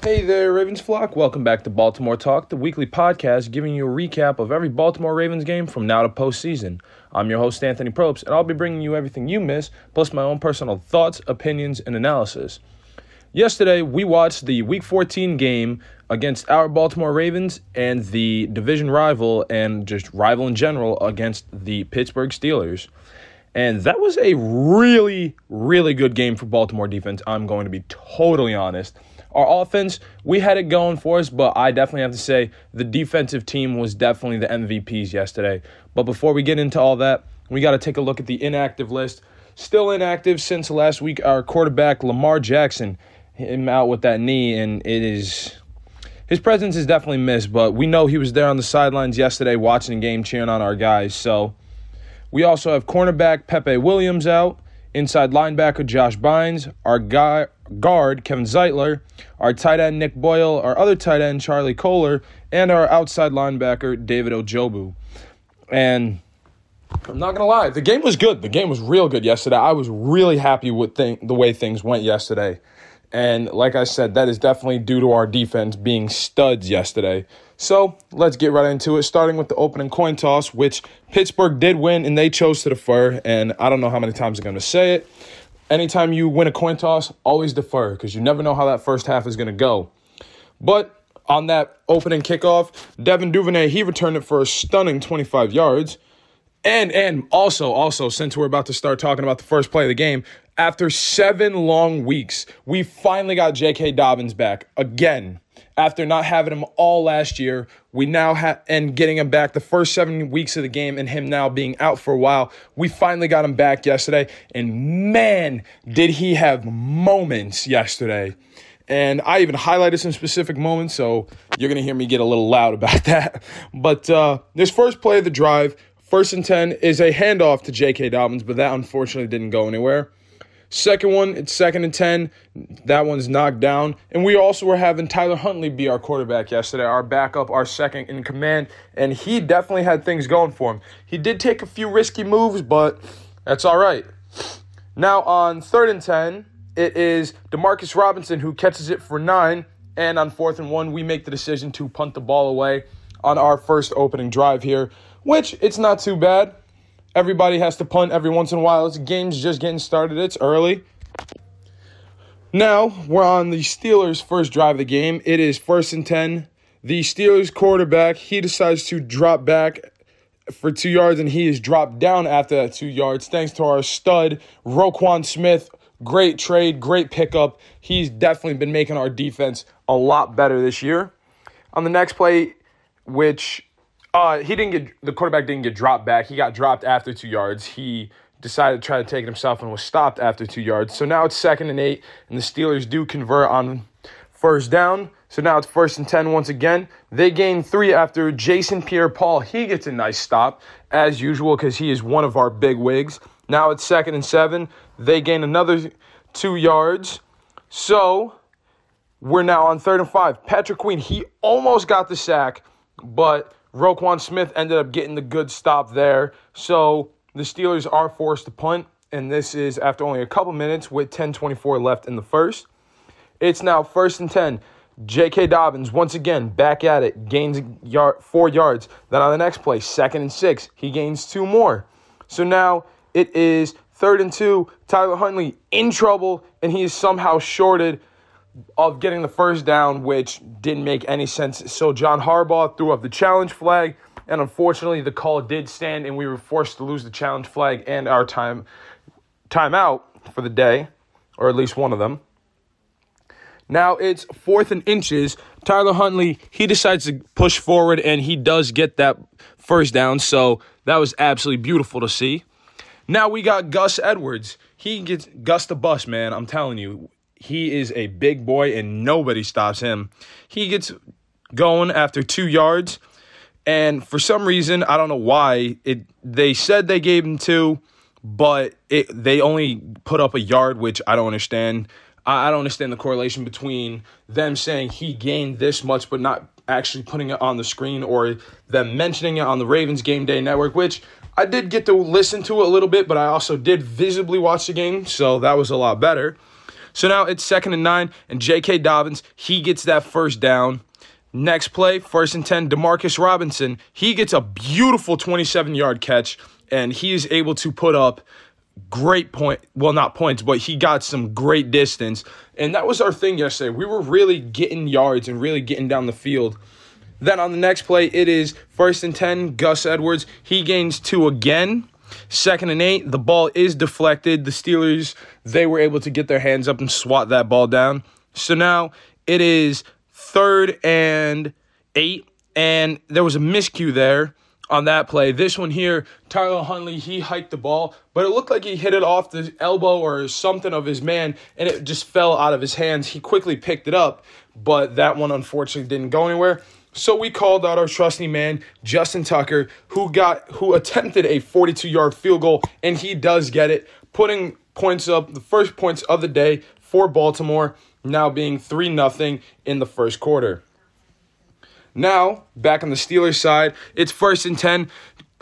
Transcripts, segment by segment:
Hey there, Ravens flock. Welcome back to Baltimore Talk, the weekly podcast giving you a recap of every Baltimore Ravens game from now to postseason. I'm your host, Anthony Probst, and I'll be bringing you everything you miss, plus my own personal thoughts, opinions, and analysis. Yesterday, we watched the Week 14 game against our Baltimore Ravens and the division rival and just rival in general against the Pittsburgh Steelers. And that was a really, really good game for Baltimore defense. I'm going to be totally honest. Our offense, we had it going for us, but I definitely have to say the defensive team was definitely the MVPs yesterday. But before we get into all that, we got to take a look at the inactive list. Still inactive since last week, our quarterback, Lamar Jackson, him out with that knee, and it is. His presence is definitely missed, but we know he was there on the sidelines yesterday watching the game, cheering on our guys. So we also have cornerback Pepe Williams out, inside linebacker Josh Bynes, our guy, guard Kevin Zeitler, our tight end Nick Boyle, our other tight end Charlie Kolar, and our outside linebacker David Ojabo. And I'm not gonna lie, the game was good. The game was real good yesterday. I was really happy with th- the way things went yesterday. And like I said, that is definitely due to our defense being studs yesterday. So let's get right into it, starting with the opening coin toss, which Pittsburgh did win and they chose to defer. And I don't know how many times I'm going to say it. Anytime you win a coin toss, always defer because you never know how that first half is going to go. But on that opening kickoff, Devin Duvernay, he returned it for a stunning 25 yards. And and also also since we're about to start talking about the first play of the game, after 7 long weeks, we finally got J.K. Dobbins back again. After not having him all last year, we now have and getting him back the first 7 weeks of the game and him now being out for a while. We finally got him back yesterday and man, did he have moments yesterday. And I even highlighted some specific moments, so you're to hear me get a little loud about that. But uh, this first play of the drive, First and 10 is a handoff to J.K. Dobbins, but that unfortunately didn't go anywhere. Second one, it's second and 10. That one's knocked down. And we also were having Tyler Huntley be our quarterback yesterday, our backup, our second in command. And he definitely had things going for him. He did take a few risky moves, but that's all right. Now on third and 10, it is Demarcus Robinson who catches it for nine. And on fourth and one, we make the decision to punt the ball away on our first opening drive here which it's not too bad. Everybody has to punt every once in a while. It's game's just getting started. It's early. Now we're on the Steelers' first drive of the game. It is first and ten. The Steelers quarterback he decides to drop back for two yards, and he is dropped down after that two yards. Thanks to our stud Roquan Smith. Great trade, great pickup. He's definitely been making our defense a lot better this year. On the next play, which uh, he didn't get the quarterback didn't get dropped back. He got dropped after two yards. He decided to try to take it himself and was stopped after two yards. So now it's second and eight, and the Steelers do convert on first down. So now it's first and ten once again. They gain three after Jason Pierre-Paul. He gets a nice stop as usual because he is one of our big wigs. Now it's second and seven. They gain another two yards. So we're now on third and five. Patrick Queen, he almost got the sack, but Roquan Smith ended up getting the good stop there. So the Steelers are forced to punt, and this is after only a couple minutes with 10:24 left in the first. It's now first and 10. J.K. Dobbins once again back at it, gains yard, four yards. Then on the next play, second and six, he gains two more. So now it is third and two. Tyler Huntley in trouble, and he is somehow shorted of getting the first down, which didn't make any sense. So John Harbaugh threw up the challenge flag, and unfortunately, the call did stand, and we were forced to lose the challenge flag and our time timeout for the day, or at least one of them. Now it's fourth and inches. Tyler Huntley, he decides to push forward and he does get that first down. So that was absolutely beautiful to see. Now we got Gus Edwards. He gets Gus the bus, man. I'm telling you. He is a big boy and nobody stops him. He gets going after two yards. And for some reason, I don't know why, it they said they gave him two, but it they only put up a yard, which I don't understand. I, I don't understand the correlation between them saying he gained this much, but not actually putting it on the screen, or them mentioning it on the Ravens Game Day Network, which I did get to listen to a little bit, but I also did visibly watch the game, so that was a lot better. So now it's second and nine, and J.K. Dobbins, he gets that first down. Next play, first and 10, Demarcus Robinson, he gets a beautiful 27 yard catch, and he is able to put up great point well not points but he got some great distance. And that was our thing yesterday. We were really getting yards and really getting down the field. Then on the next play it is first and 10 gus edwards. He gains two again second and eight the ball is deflected the steelers they were able to get their hands up and swat that ball down so now it is third and eight and there was a miscue there on that play. This one here, Tyler Huntley, he hiked the ball, but it looked like he hit it off the elbow or something of his man, and it just fell out of his hands. He quickly picked it up, but that one unfortunately didn't go anywhere. So we called out our trusty man, Justin Tucker, who got who attempted a 42-yard field goal, and he does get it, putting points up, the first points of the day for Baltimore, now being 3 0 in the first quarter. Now, back on the Steelers side, it's first and 10.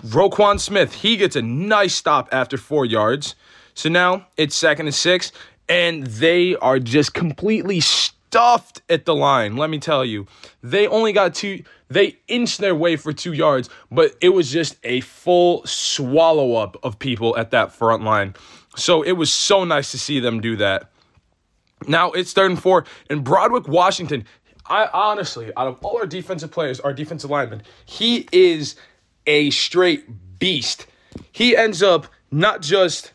Roquan Smith, he gets a nice stop after four yards. So now it's second and six, and they are just completely stuffed at the line. Let me tell you, they only got two, they inched their way for two yards, but it was just a full swallow up of people at that front line. So it was so nice to see them do that. Now it's third and four, and Broderick, Washington, I honestly, out of all our defensive players, our defensive lineman, he is a straight beast. He ends up not just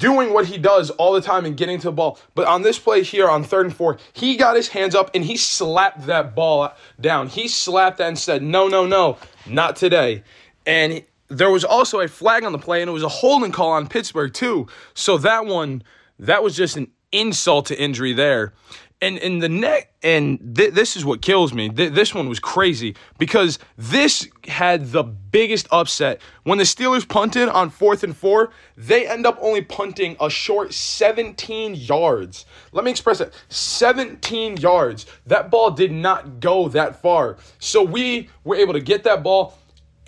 doing what he does all the time and getting to the ball, but on this play here on third and four, he got his hands up and he slapped that ball down. He slapped that and said, "No, no, no, not today." And there was also a flag on the play, and it was a holding call on Pittsburgh too. So that one, that was just an insult to injury there and in the neck and th- this is what kills me. Th- this one was crazy because this had the biggest upset. When the steelers punted on fourth and four they end up only punting a short 17 yards. Let me express it. 17 yards. That ball did not go that far. So we were able to get that ball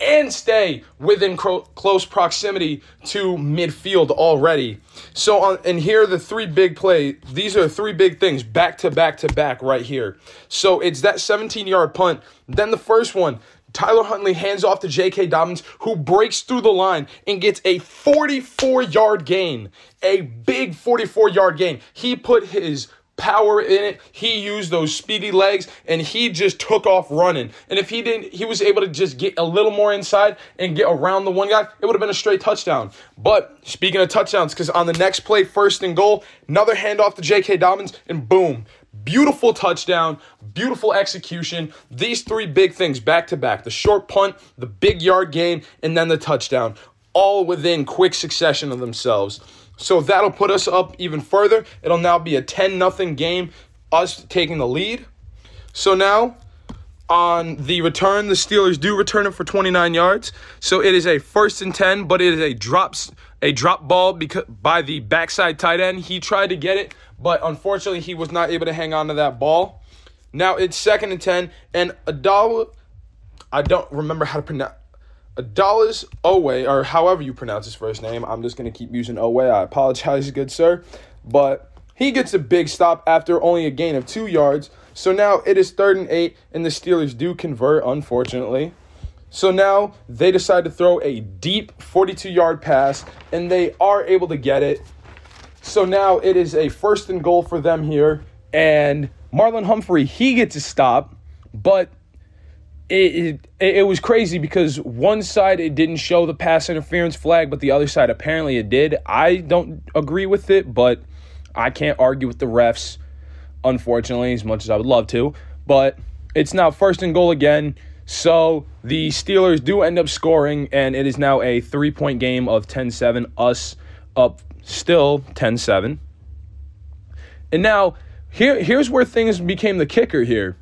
and stay within close proximity to midfield already. So on and here are the three big play. These are three big things back to back to back right here. So it's that 17-yard punt. Then the first one, Tyler Huntley hands off to J.K. Dobbins, who breaks through the line and gets a 44 yard gain. A big 44 yard gain. He put his power in it. He used those speedy legs and he just took off running. And if he didn't, he was able to just get a little more inside and get around the one guy, it would have been a straight touchdown. But speaking of touchdowns, because on the next play, first and goal, another handoff to J.K. Dobbins, and boom. Beautiful touchdown, beautiful execution. These three big things back to back the short punt, the big yard gain, and then the touchdown, all within quick succession of themselves. So that'll put us up even further. It'll now be a 10 nothing game, us taking the lead. So now on the return, the Steelers do return it for 29 yards. So it is a first and 10, but it is a drops a drop ball because by the backside tight end. He tried to get it, but unfortunately he was not able to hang on to that ball. Now it's second and 10 and Adal I don't remember how to pronounce Adalis Oweh, or however you pronounce his first name. I'm just going to keep using Oweh. I apologize, good sir. But he gets a big stop after only a gain of two yards. So now it is third and eight, and the Steelers do convert, unfortunately. So now they decide to throw a deep 42 yard pass, and they are able to get it. So now it is a first and goal for them here. And Marlon Humphrey, he gets a stop, but it, it, it was crazy because one side it didn't show the pass interference flag, but the other side apparently it did. I don't agree with it, but I can't argue with the refs, unfortunately, as much as I would love to. But it's now first and goal again. So the Steelers do end up scoring, and it is now a three point game of 10 7, us up still 10 7. And now, here, here's where things became the kicker here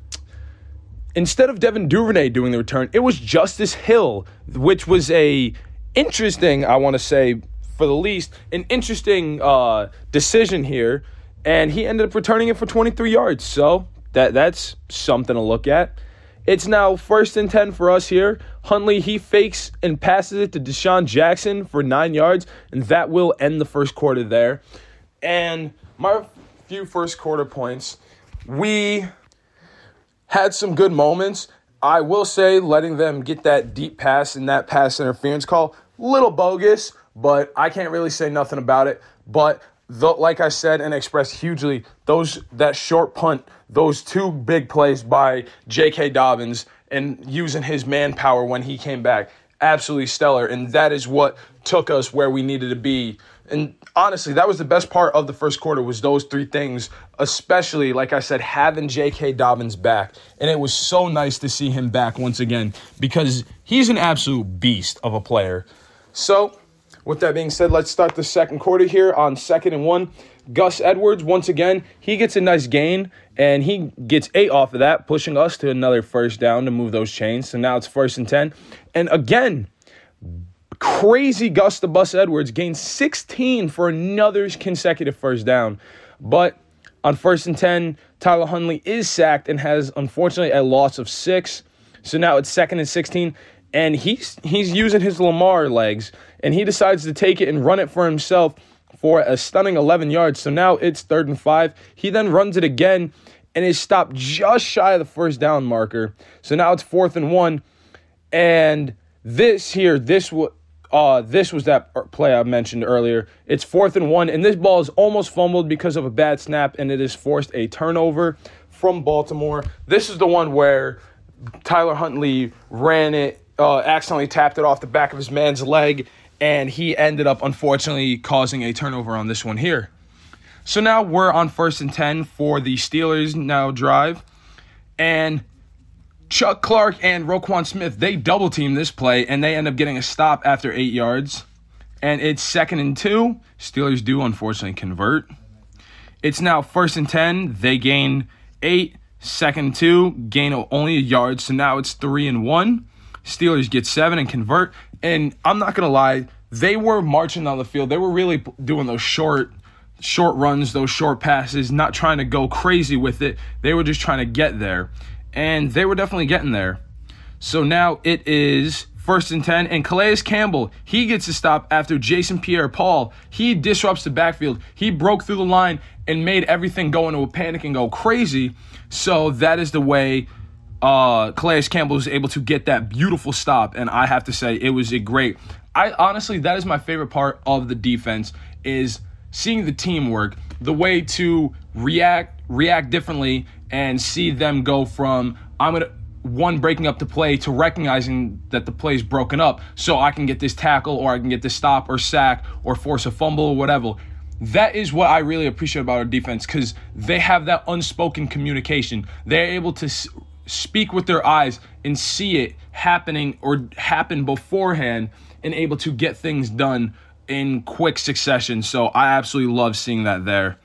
instead of Devin Duvernay doing the return, it was Justice Hill, which was a interesting, I want to say, for the least, an interesting uh, decision here. And he ended up returning it for 23 yards. So that that's something to look at. It's now first and 10 for us here. Huntley, he fakes and passes it to DeSean Jackson for nine yards, and that will end the first quarter there. And my few first quarter points, we had some good moments. I will say, letting them get that deep pass and that pass interference call, little bogus, but I can't really say nothing about it. But the, like I said and expressed hugely, those that short punt, those two big plays by J.K. Dobbins and using his manpower when he came back, absolutely stellar. And that is what took us where we needed to be. And honestly, that was the best part of the first quarter was those three things, especially like I said, having J.K. Dobbins back. And it was so nice to see him back once again because he's an absolute beast of a player. So with that being said, let's start the second quarter here on second and one. Gus Edwards, once again, he gets a nice gain and he gets eight off of that, pushing us to another first down to move those chains. So now it's first and 10. And again, crazy Gus the Bus Edwards gains 16 for another consecutive first down. But on first and 10, Tyler Huntley is sacked and has unfortunately a loss of six. So now it's second and 16 and he's he's using his Lamar legs, and he decides to take it and run it for himself for a stunning 11 yards. So now it's third and five. He then runs it again and is stopped just shy of the first down marker. So now it's fourth and one, and this here, this was. Uh, this was that play I mentioned earlier. It's fourth and one, and this ball is almost fumbled because of a bad snap, and it has forced a turnover from Baltimore. This is the one where Tyler Huntley ran it uh, accidentally tapped it off the back of his man's leg, and he ended up unfortunately causing a turnover on this one here. So now we're on first and 10 for the Steelers now drive. And Chuck Clark and Roquan Smith, they double team this play and they end up getting a stop after eight yards. And it's second and two. Steelers do unfortunately convert. It's now first and 10. They gain eight. Second two, gain only a yard. So now it's three and one. Steelers get seven and convert. And I'm not gonna lie, they were marching on the field. They were really doing those short, short runs, those short passes, not trying to go crazy with it. They were just trying to get there, and they were definitely getting there. So now it is first and 10. And Calais Campbell, he gets a stop after Jason Pierre Paul. He disrupts the backfield. He broke through the line and made everything go into a panic and go crazy. So that is the way uh, Calais Campbell was able to get that beautiful stop, and I have to say it was a great. I honestly, that is my favorite part of the defense is seeing the teamwork, the way to react, react differently, and see them go from I'm gonna one breaking up the play to recognizing that the play is broken up, so I can get this tackle or I can get this stop or sack or force a fumble or whatever. That is what I really appreciate about our defense because they have that unspoken communication. They're able to speak with their eyes and see it happening or happen beforehand and able to get things done in quick succession. So I absolutely love seeing that there.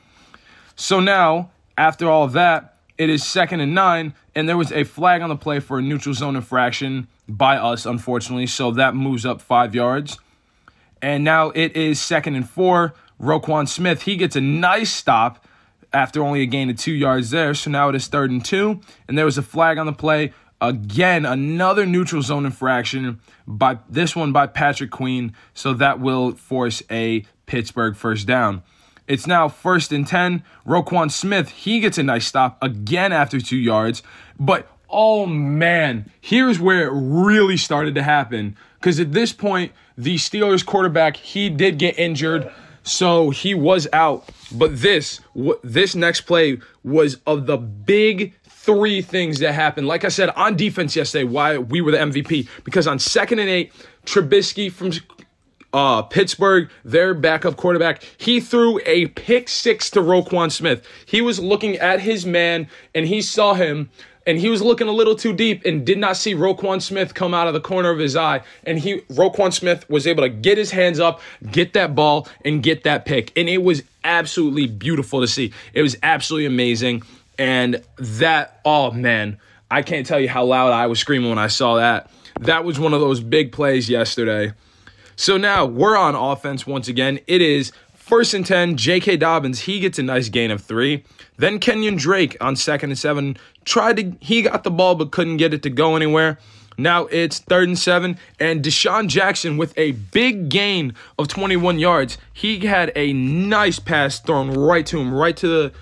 So now, after all of that, it is second and nine, and there was a flag on the play for a neutral zone infraction by us, unfortunately. So that moves up five yards. And now it is second and four. Roquan Smith, he gets a nice stop after only a gain of two yards there. So now it is third and two. And there was a flag on the play. Again, another neutral zone infraction by this one by Patrick Queen. So that will force a Pittsburgh first down. It's now first and 10. Roquan Smith, he gets a nice stop again after two yards. But oh man, here's where it really started to happen. Because at this point, the Steelers quarterback, he did get injured. So he was out. But this, this next play was of the big three things that happened. Like I said on defense yesterday, why we were the MVP because on second and eight, Trubisky from uh, Pittsburgh, their backup quarterback, he threw a pick six to Roquan Smith. He was looking at his man and he saw him and he was looking a little too deep and did not see Roquan Smith come out of the corner of his eye. And he Roquan Smith was able to get his hands up, get that ball, and get that pick. And it was absolutely beautiful to see. It was absolutely amazing. And that, oh man, I can't tell you how loud I was screaming when I saw that. That was one of those big plays yesterday. So now we're on offense once again. It is first and 10. J.K. Dobbins, he gets a nice gain of three. Then Kenyon Drake on second and seven tried to, he got the ball but couldn't get it to go anywhere. Now it's third and seven, and DeSean Jackson with a big gain of 21 yards. He had a nice pass thrown right to him, right to the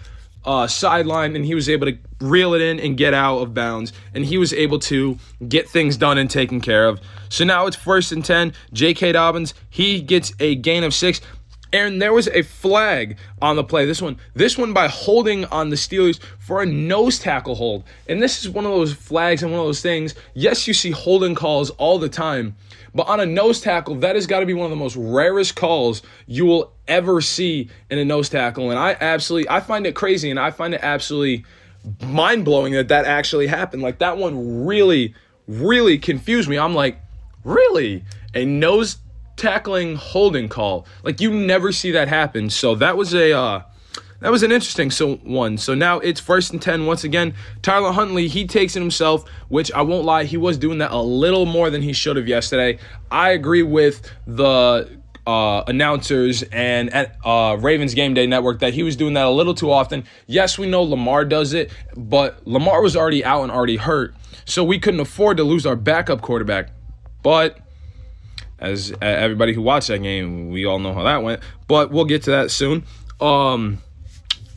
uh, sideline and he was able to reel it in and get out of bounds. And he was able to get things done and taken care of. So now it's first and 10. J.K. Dobbins, he gets a gain of six. And there was a flag on the play. This one, this one by holding on the Steelers for a nose tackle hold. And this is one of those flags and one of those things. Yes, you see holding calls all the time, but on a nose tackle, that has got to be one of the most rarest calls you will ever see in a nose tackle. And I absolutely, I find it crazy, and I find it absolutely mind blowing that that actually happened. Like that one really, really confused me. I'm like, really, a nose tackling holding call. Like you never see that happen. So that was a uh, that was an interesting so one. So now it's first and ten once again. Tyler Huntley he takes it himself, which I won't lie, he was doing that a little more than he should have yesterday. I agree with the uh, announcers and at uh, Ravens Game Day Network that he was doing that a little too often. Yes, we know Lamar does it, but Lamar was already out and already hurt, so we couldn't afford to lose our backup quarterback. But as everybody who watched that game, we all know how that went. But we'll get to that soon. Um,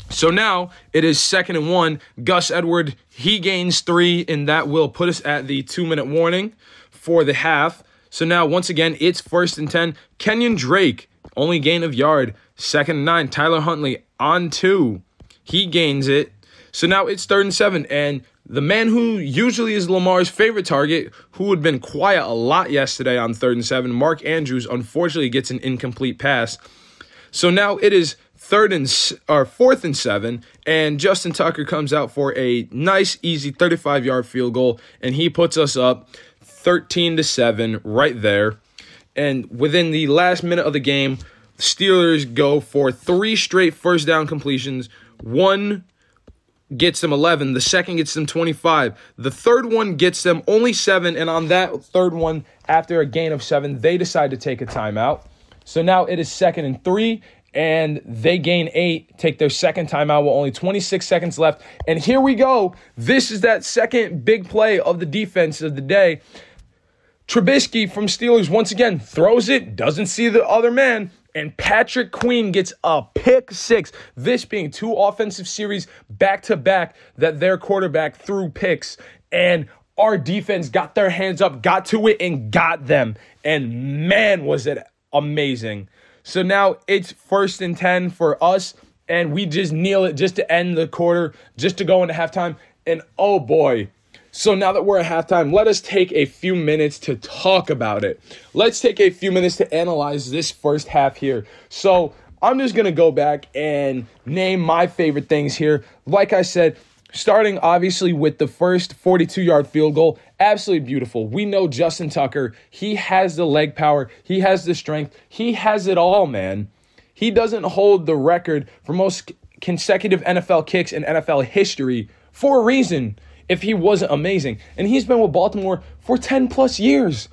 so now it is second and one. Gus Edward he gains three, and that will put us at the two minute warning for the half. So now once again it's first and ten. Kenyon Drake only gain of yard. Second and nine. Tyler Huntley on two. He gains it. So now it's third and seven, and the man who usually is Lamar's favorite target, who had been quiet a lot yesterday on third and seven, Mark Andrews, unfortunately gets an incomplete pass. So now it is third and or fourth and seven, and Justin Tucker comes out for a nice, easy 35 yard field goal, and he puts us up 13 to seven right there. And within the last minute of the game, Steelers go for three straight first down completions, one gets them 11. The second gets them 25. The third one gets them only seven. And on that third one, after a gain of seven, they decide to take a timeout. So now it is second and three, and they gain eight, take their second timeout with only 26 seconds left. And here we go. This is that second big play of the defense of the day. Trubisky from Steelers once again throws it, doesn't see the other man, and Patrick Queen gets a pick six. This being two offensive series back to back that their quarterback threw picks. And our defense got their hands up, got to it, and got them. And man, was it amazing. So now it's first and 10 for us, and we just kneel it just to end the quarter, just to go into halftime. And oh boy, so now that we're at halftime, let us take a few minutes to talk about it. Let's take a few minutes to analyze this first half here. So I'm just going to go back and name my favorite things here. Like I said, starting obviously with the first 42 yard field goal, absolutely beautiful. We know Justin Tucker, he has the leg power, he has the strength, he has it all, man. He doesn't hold the record for most consecutive NFL kicks in NFL history for a reason if he wasn't amazing. And he's been with Baltimore for 10 plus years.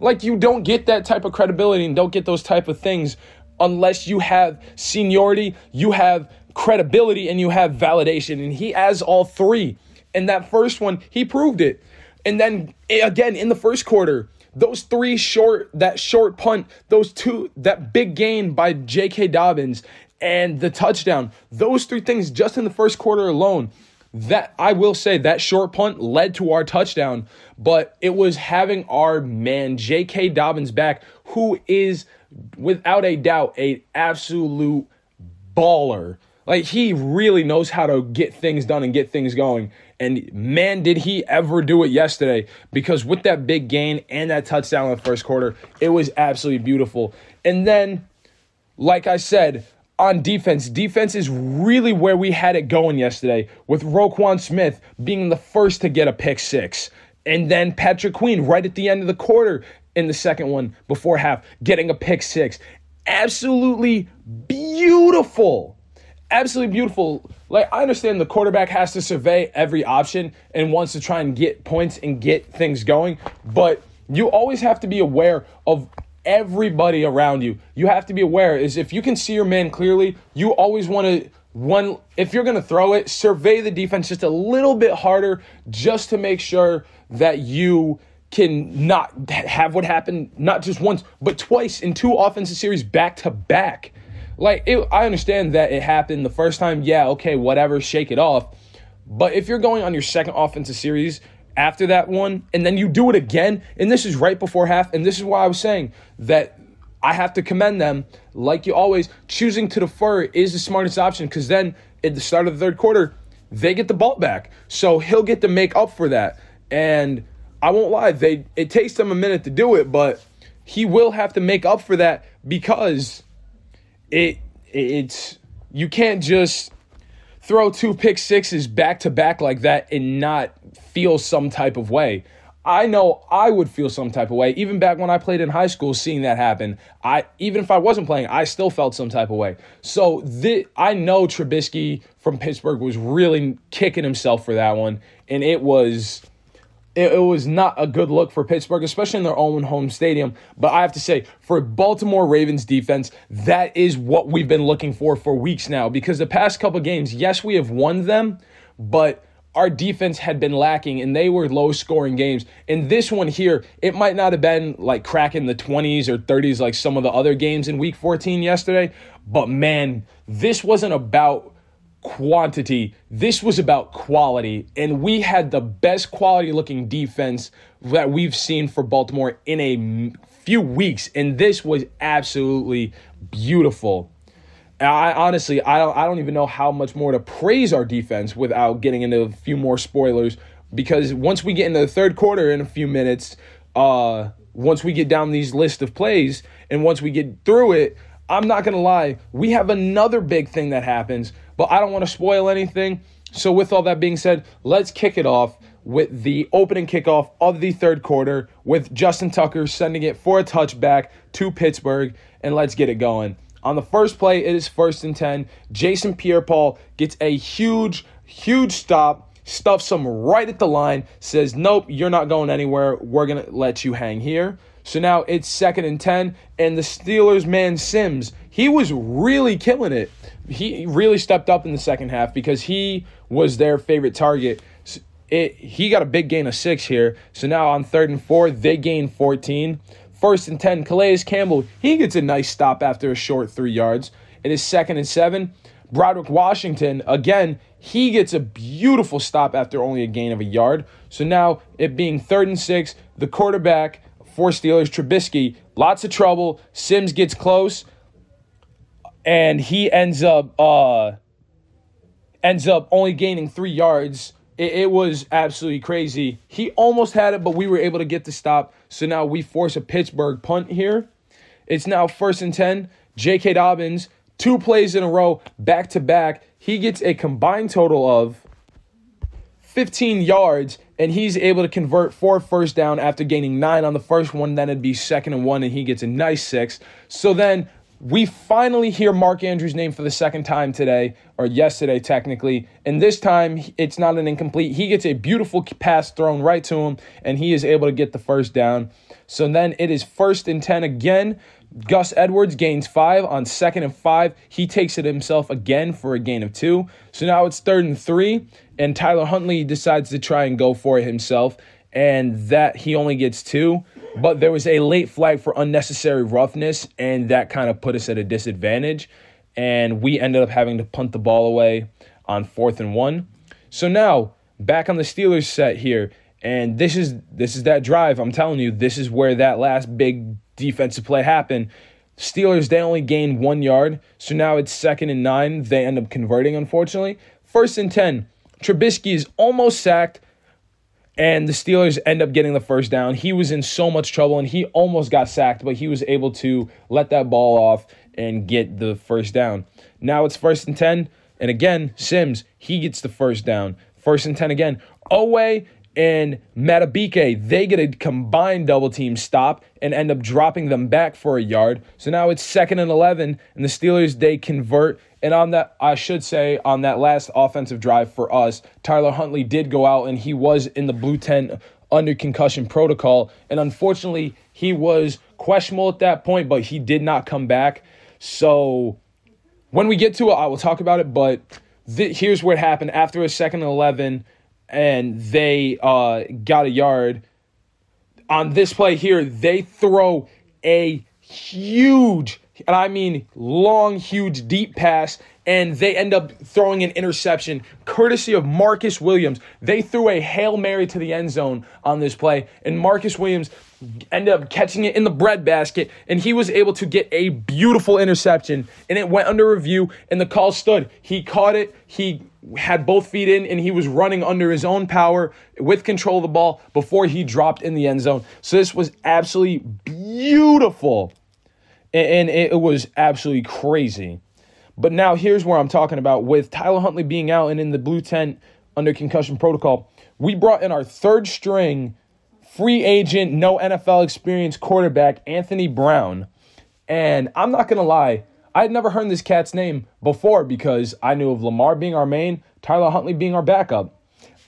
Like you don't get that type of credibility and don't get those type of things unless you have seniority, you have credibility, and you have validation. And he has all three. And that first one, he proved it. And then eh, again in the first quarter, those three short, that short punt, those two, that big gain by J.K. Dobbins and the touchdown, those three things just in the first quarter alone that I will say that short punt led to our touchdown, but it was having our man J.K. Dobbins back, who is without a doubt a absolute baller. Like he really knows how to get things done and get things going. And man, did he ever do it yesterday? Because with that big gain and that touchdown in the first quarter, it was absolutely beautiful. And then, like I said, on defense. Defense is really where we had it going yesterday, with Roquan Smith being the first to get a pick six. And then Patrick Queen right at the end of the quarter in the second one before half, getting a pick six. Absolutely beautiful. Absolutely beautiful. Like, I understand the quarterback has to survey every option and wants to try and get points and get things going, but you always have to be aware of everybody around you. You have to be aware is if you can see your man clearly, you always want to one if you're going to throw it, survey the defense just a little bit harder just to make sure that you can not have what happened not just once but twice in two offensive series back to back. Like, it, I understand that it happened the first time. Yeah, okay, whatever, shake it off. But if you're going on your second offensive series after that one, and then you do it again, and this is right before half, and this is why I was saying that I have to commend them, like you always, choosing to defer is the smartest option because then at the start of the third quarter, they get the ball back. So he'll get to make up for that. And I won't lie, they it takes them a minute to do it, but he will have to make up for that because it it's you can't just throw two pick sixes back to back like that and not feel some type of way. I know I would feel some type of way. Even back when I played in high school, seeing that happen, I even if I wasn't playing, I still felt some type of way. So the, I know Trubisky from Pittsburgh was really kicking himself for that one, and it was it, it, was not a good look for Pittsburgh, especially in their own home stadium. But I have to say, for Baltimore Ravens defense, that is what we've been looking for for weeks now. Because the past couple games, yes, we have won them, but our defense had been lacking and they were low scoring games. And this one here, it might not have been like cracking the 20s or 30s like some of the other games in week 14 yesterday, but man, this wasn't about quantity. This was about quality. And we had the best quality looking defense that we've seen for Baltimore in a few weeks. And this was absolutely beautiful. I honestly, I don't, I don't even know how much more to praise our defense without getting into a few more spoilers. Because once we get into the third quarter in a few minutes, uh, once we get down these list of plays, and once we get through it, I'm not gonna lie, we have another big thing that happens, but I don't want to spoil anything. So, with all that being said, let's kick it off with the opening kickoff of the third quarter with Justin Tucker sending it for a touchback to Pittsburgh, and let's get it going. On the first play, it is first and 10. Jason Pierre Paul gets a huge, huge stop, stuffs him right at the line, says, Nope, you're not going anywhere. We're going to let you hang here. So now it's second and 10, and the Steelers man Sims, he was really killing it. He really stepped up in the second half because he was their favorite target. It, he got a big gain of six here. So now on third and four, they gain 14. First and 10, Calais Campbell, he gets a nice stop after a short three yards. It is second and seven. Broderick Washington, again, he gets a beautiful stop after only a gain of a yard. So now it being third and six, the quarterback for Steelers, Trubisky, lots of trouble. Sims gets close, and he ends up uh, ends up only gaining three yards it, it was absolutely crazy. He almost had it, but we were able to get the stop. So now we force a Pittsburgh punt here. It's now first and 10. J.K. Dobbins, two plays in a row, back to back. He gets a combined total of 15 yards, and he's able to convert four first down after gaining nine on the first one. Then it'd be second and one, and he gets a nice six. So then we finally hear Mark Andrews' name for the second time today, or yesterday technically, and this time it's not an incomplete. He gets a beautiful pass thrown right to him, and he is able to get the first down. So then it is first and 10 again. Gus Edwards gains five on second and five. He takes it himself again for a gain of two. So now it's third and three, and Tyler Huntley decides to try and go for it himself, and that he only gets two. But there was a late flag for unnecessary roughness, and that kind of put us at a disadvantage. And we ended up having to punt the ball away on fourth and one. So now back on the Steelers set here, and this is this is that drive. I'm telling you, this is where that last big defensive play happened. Steelers they only gained one yard, so now it's second and nine. They end up converting, unfortunately. First and ten. Trubisky is almost sacked and the Steelers end up getting the first down. He was in so much trouble and he almost got sacked, but he was able to let that ball off and get the first down. Now it's first and 10. And again, Sims, he gets the first down. First and 10 again. Oweh and Madubuike, they get a combined double team stop and end up dropping them back for a yard. So now it's second and 11, and the Steelers, they convert and on that, I should say, on that last offensive drive for us, Tyler Huntley did go out and he was in the blue tent under concussion protocol. And unfortunately, he was questionable at that point, but he did not come back. So when we get to it, I will talk about it. But th- here's what happened after a second and 11, and they uh, got a yard. On this play here, they throw a huge and I mean long, huge, deep pass, and they end up throwing an interception courtesy of Marcus Williams. They threw a Hail Mary to the end zone on this play, and Marcus Williams ended up catching it in the breadbasket, and he was able to get a beautiful interception, and it went under review, and the call stood. He caught it, he had both feet in, and he was running under his own power with control of the ball before he dropped in the end zone. So this was absolutely beautiful and it was absolutely crazy. But now here's where I'm talking about with Tyler Huntley being out and in the blue tent under concussion protocol. We brought in our third string free agent, no NFL experience quarterback, Anthony Brown. And I'm not going to lie, I had never heard this cat's name before because I knew of Lamar being our main, Tyler Huntley being our backup.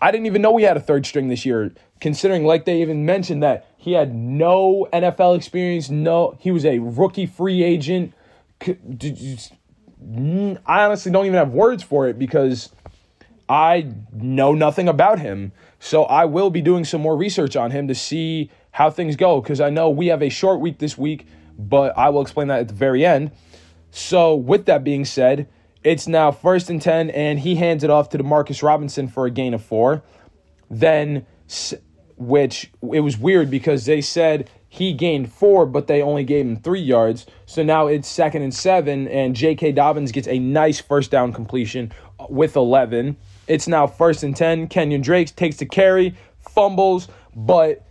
I didn't even know we had a third string this year, considering, like they even mentioned, that he had no NFL experience. No, he was a rookie free agent. I honestly don't even have words for it because I know nothing about him. So I will be doing some more research on him to see how things go because I know we have a short week this week, but I will explain that at the very end. So, with that being said, it's now first and 10, and he hands it off to Demarcus Robinson for a gain of four. Then, which it was weird because they said he gained four, but they only gave him three yards. So now it's second and seven, and J.K. Dobbins gets a nice first down completion uh, with 11. It's now first and 10. Kenyon Drake takes the carry, fumbles, but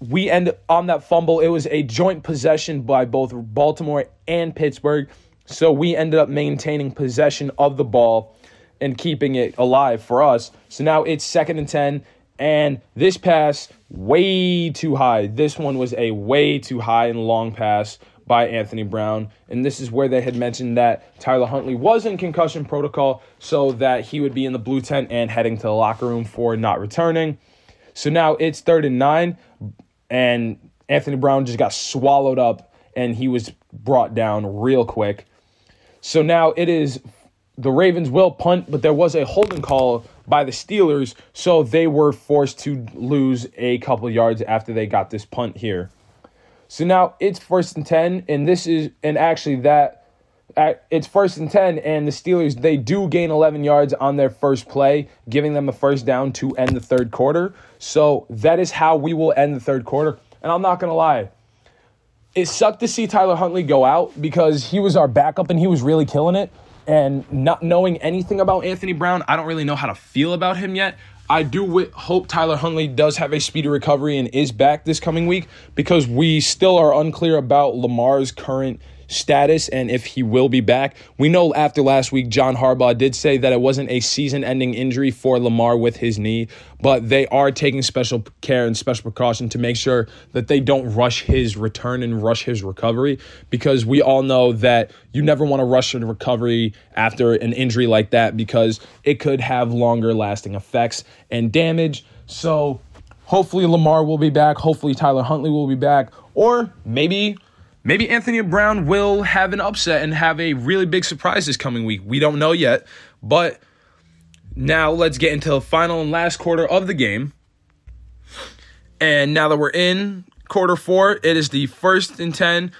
we end on that fumble. It was a joint possession by both Baltimore and Pittsburgh. So we ended up maintaining possession of the ball and keeping it alive for us. So now it's second and 10. And this pass, way too high. This one was a way too high and long pass by Anthony Brown. And this is where they had mentioned that Tyler Huntley was in concussion protocol so that he would be in the blue tent and heading to the locker room for not returning. So now it's third and nine, and Anthony Brown just got swallowed up and he was brought down real quick. So now it is the Ravens will punt, but there was a holding call by the Steelers, so they were forced to lose a couple yards after they got this punt here. So now it's first and 10, and this is, and actually that. Uh, it's first and 10, and the Steelers, they do gain 11 yards on their first play, giving them a first down to end the third quarter. So that is how we will end the third quarter. And I'm not going to lie, it sucked to see Tyler Huntley go out because he was our backup and he was really killing it. And not knowing anything about Anthony Brown, I don't really know how to feel about him yet. I do w- hope Tyler Huntley does have a speedy recovery and is back this coming week because we still are unclear about Lamar's current status and if he will be back. We know after last week, John Harbaugh did say that it wasn't a season ending injury for Lamar with his knee, but they are taking special care and special precaution to make sure that they don't rush his return and rush his recovery because we all know that you never want to rush a recovery after an injury like that because it could have longer lasting effects and damage. So, hopefully Lamar will be back. Hopefully Tyler Huntley will be back. Or maybe Maybe Anthony Brown will have an upset and have a really big surprise this coming week. We don't know yet. But now let's get into the final and last quarter of the game. And now that we're in quarter four, it is the first and 10.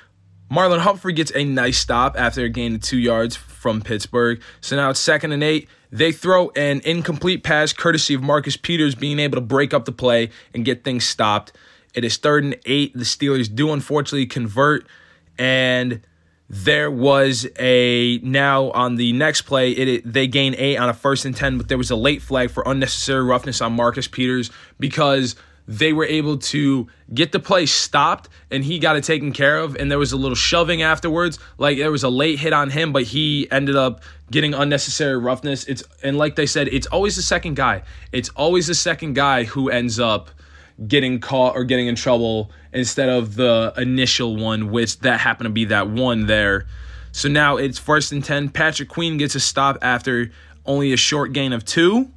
Marlon Humphrey gets a nice stop after a gain of two yards from Pittsburgh. So now it's second and eight. They throw an incomplete pass courtesy of Marcus Peters being able to break up the play and get things stopped. It is third and eight. The Steelers do unfortunately convert, and there was a now on the next play. It, they gain eight on a first and ten, but there was a late flag for unnecessary roughness on Marcus Peters because they were able to get the play stopped and he got it taken care of and there was a little shoving afterwards like there was a late hit on him but he ended up getting unnecessary roughness it's and like they said it's always the second guy it's always the second guy who ends up getting caught or getting in trouble instead of the initial one, which that happened to be that one there. So now it's first and 10. Patrick Queen gets a stop after only a short gain of two.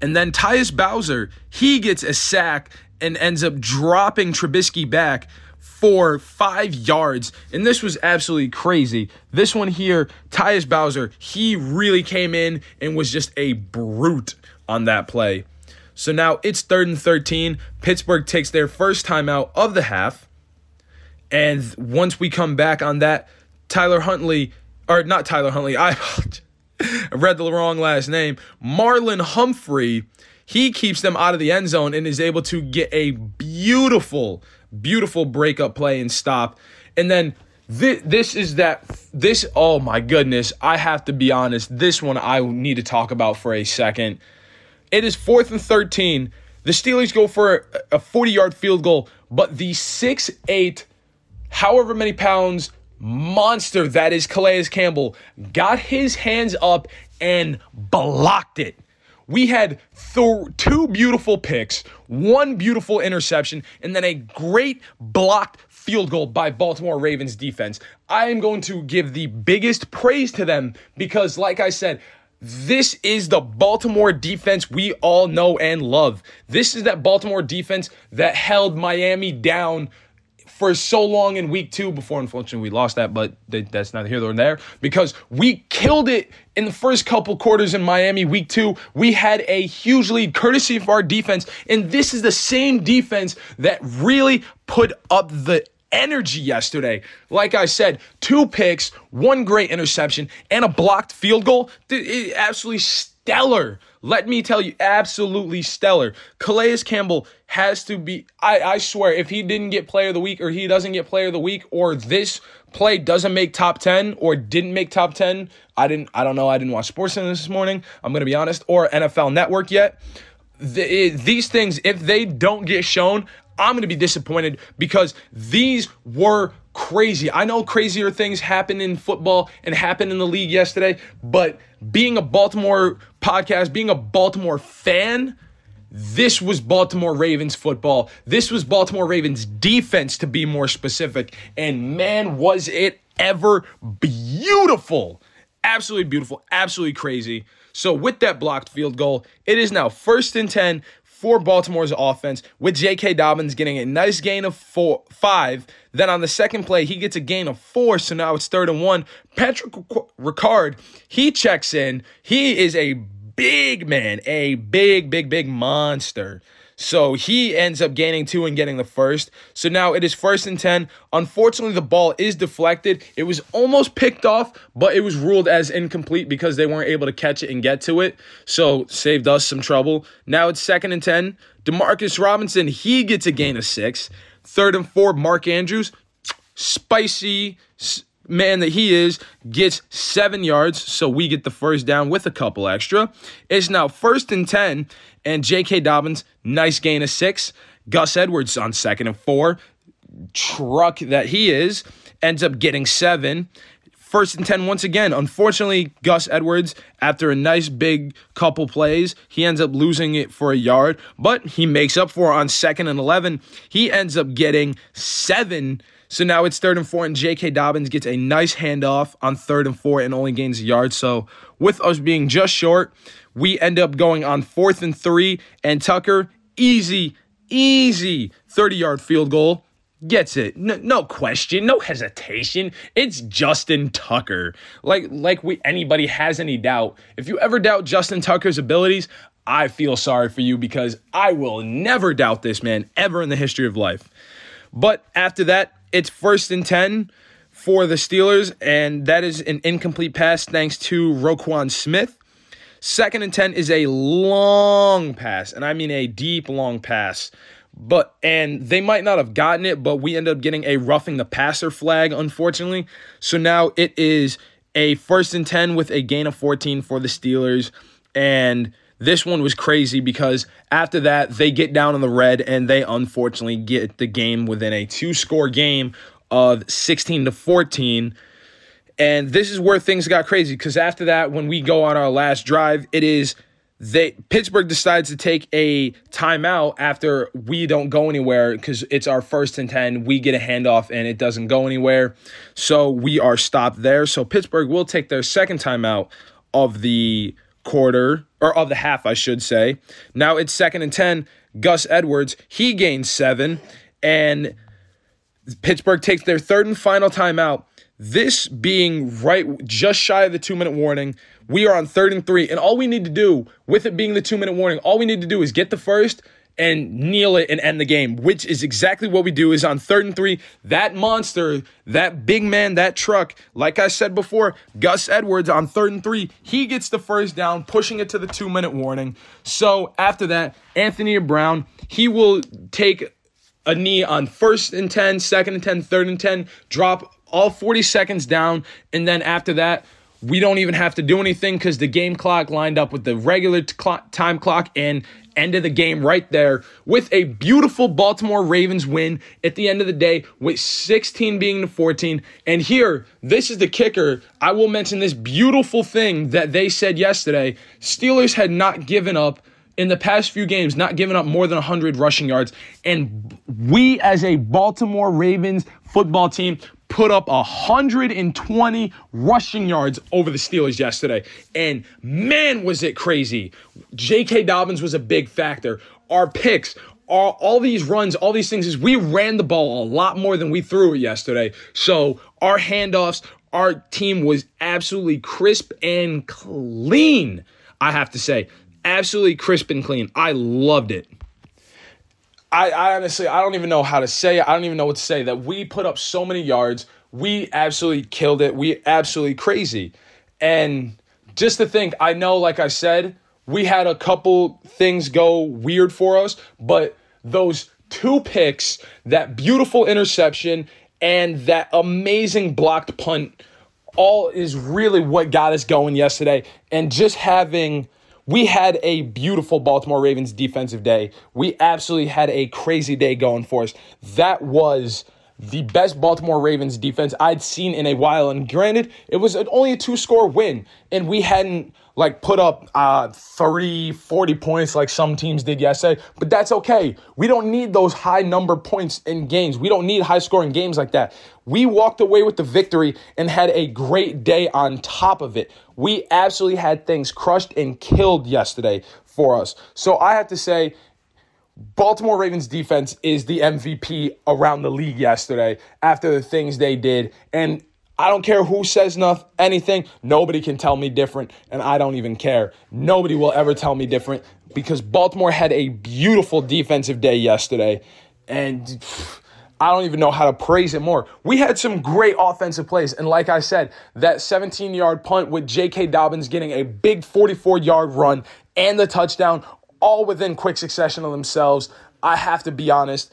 And then Tyus Bowser, he gets a sack and ends up dropping Trubisky back for five yards. And this was absolutely crazy. This one here, Tyus Bowser, he really came in and was just a brute on that play. So now it's third and 13. Pittsburgh takes their first timeout of the half. And once we come back on that, Tyler Huntley, or not Tyler Huntley, I read the wrong last name. Marlon Humphrey, he keeps them out of the end zone and is able to get a beautiful, beautiful breakup play and stop. And then this, this is that this oh my goodness i have to be honest this one i need to talk about for a second it is fourth and 13 the steelers go for a 40 yard field goal but the six eight, however many pounds monster that is calais campbell got his hands up and blocked it we had th- two beautiful picks, one beautiful interception, and then a great blocked field goal by Baltimore Ravens defense. I am going to give the biggest praise to them because, like I said, this is the Baltimore defense we all know and love. This is that Baltimore defense that held Miami down for so long in week two before unfortunately we lost that, but that's neither here nor there because we killed it in the first couple quarters in Miami week two. We had a huge lead courtesy of our defense, and this is the same defense that really put up the energy yesterday. Like I said, two picks, one great interception, and a blocked field goal. Absolutely stellar. Let me tell you, absolutely stellar. Calais Campbell has to be, I, I swear, if he didn't get player of the week or he doesn't get player of the week or this play doesn't make top 10 or didn't make top 10, I didn't, I don't know, I didn't watch Sports Center this morning, I'm going to be honest, or NFL Network yet. The, eh, these things, if they don't get shown, I'm going to be disappointed because these were crazy. I know crazier things happen in football and happened in the league yesterday, but being a Baltimore podcast, being a Baltimore fan, this was Baltimore Ravens football. This was Baltimore Ravens defense, to be more specific. And man, was it ever beautiful! Absolutely beautiful, absolutely crazy. So, with that blocked field goal, it is now first and 10 for Baltimore's offense, with J.K. Dobbins getting a nice gain of four, five. Then on the second play, he gets a gain of four, so now it's third and one. Patrick Ricard, he checks in. He is a big man, a big, big, big monster. So he ends up gaining two and getting the first. So now it is first and 10. Unfortunately, the ball is deflected. It was almost picked off, but it was ruled as incomplete because they weren't able to catch it and get to it. So saved us some trouble. Now it's second and 10. Demarcus Robinson, he gets a gain of six. Third and four, Mark Andrews, spicy man that he is, gets seven yards. So we get the first down with a couple extra. It's now first and 10, and J.K. Dobbins, nice gain of six. Gus Edwards on second and four. Truck that he is, ends up getting seven. First and 10 once again. Unfortunately, Gus Edwards, after a nice big couple plays, he ends up losing it for a yard, but he makes up for on second and 11. He ends up getting seven. So now it's third and four, and J.K. Dobbins gets a nice handoff on third and four and only gains a yard. So with us being just short, we end up going on fourth and three, and Tucker, easy, easy 30 yard field goal. Gets it. No, no, question, no hesitation. It's Justin Tucker. Like like we anybody has any doubt. If you ever doubt Justin Tucker's abilities, I feel sorry for you because I will never doubt this man ever in the history of life. But after that, it's first and 10 for the Steelers, and that is an incomplete pass thanks to Roquan Smith. Second and 10 is a long pass, and I mean a deep, long pass. But, and they might not have gotten it, but we end up getting a roughing the passer flag, unfortunately. So now it is a first and 10 with a gain of 14 for the Steelers. And this one was crazy because after that, they get down in the red and they unfortunately get the game within a two score game of 16 to 14. And this is where things got crazy because after that, when we go on our last drive, it is they Pittsburgh decides to take a timeout after we don't go anywhere because it's our first and 10. We get a handoff and it doesn't go anywhere. So we are stopped there. So Pittsburgh will take their second timeout of the quarter or of the half, I should say. Now it's second and 10. Gus Edwards, he gains seven. And Pittsburgh takes their third and final timeout. This being right just shy of the two minute warning, we are on third and three. And all we need to do, with it being the two minute warning, all we need to do is get the first and kneel it and end the game, which is exactly what we do is on third and three, that monster, that big man, that truck, like I said before, Gus Edwards on third and three, he gets the first down, pushing it to the two minute warning. So after that, Anthony Brown, he will take a knee on first and 10, second and 10, third and 10, drop all 40 seconds down, and then after that, we don't even have to do anything because the game clock lined up with the regular t- clock, time clock and end of the game right there with a beautiful Baltimore Ravens win at the end of the day with 16 being to 14. And here, this is the kicker. I will mention this beautiful thing that they said yesterday. Steelers had not given up in the past few games, not giving up more than 100 rushing yards. And we, as a Baltimore Ravens football team, put up 120 rushing yards over the Steelers yesterday. And man, was it crazy. J.K. Dobbins was a big factor. Our picks, all, all these runs, all these things is we ran the ball a lot more than we threw it yesterday. So our handoffs, our team was absolutely crisp and clean. I have to say, absolutely crisp and clean. I loved it. I, I, honestly, I don't even know how to say it. I don't even know what to say. That we put up so many yards. We absolutely killed it. We absolutely crazy. And just to think, I know, like I said, we had a couple things go weird for us, but those two picks, that beautiful interception, and that amazing blocked punt, all is really what got us going yesterday. And just having we had a beautiful Baltimore Ravens defensive day. We absolutely had a crazy day going for us. That was the best Baltimore Ravens defense I'd seen in a while. And granted, it was only a two score win, and we hadn't like put up uh, 30, 40 points like some teams did yesterday, but that's okay. We don't need those high number points in games. We don't need high scoring games like that. We walked away with the victory and had a great day on top of it. We absolutely had things crushed and killed yesterday for us. So I have to say, Baltimore Ravens defense is the MVP around the league yesterday after the things they did. And I don't care who says nothing, anything. Nobody can tell me different, and I don't even care. Nobody will ever tell me different because Baltimore had a beautiful defensive day yesterday, and I don't even know how to praise it more. We had some great offensive plays, and like I said, that 17 yard punt with J.K. Dobbins getting a big 44 yard run and the touchdown, all within quick succession of themselves. I have to be honest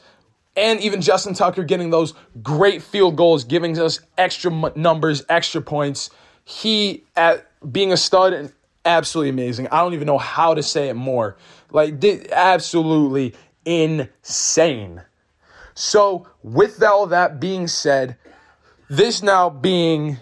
and even Justin Tucker getting those great field goals, giving us extra numbers, extra points. He at being a stud and absolutely amazing. I don't even know how to say it more. Like absolutely insane. So, with all that being said, this now being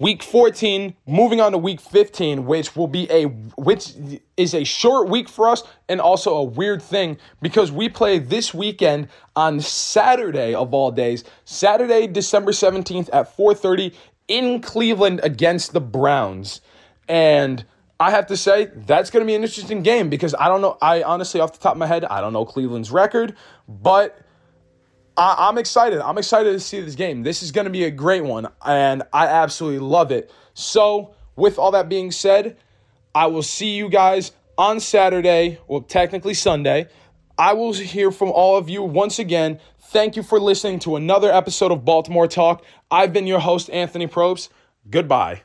Week 14, moving on to week 15, which will be a which is a short week for us and also a weird thing because we play this weekend on Saturday of all days, Saturday, December 17th at 4:30 in Cleveland against the Browns. And I have to say that's going to be an interesting game because I don't know I honestly off the top of my head, I don't know Cleveland's record, but I, am excited. I'm excited to see this game. This is going to be a great one, and I absolutely love it. So, with all that being said, I will see you guys on Saturday, well, technically Sunday. I will hear from all of you once again. Thank you for listening to another episode of Baltimore Talk. I've been your host, Anthony Probst. Goodbye.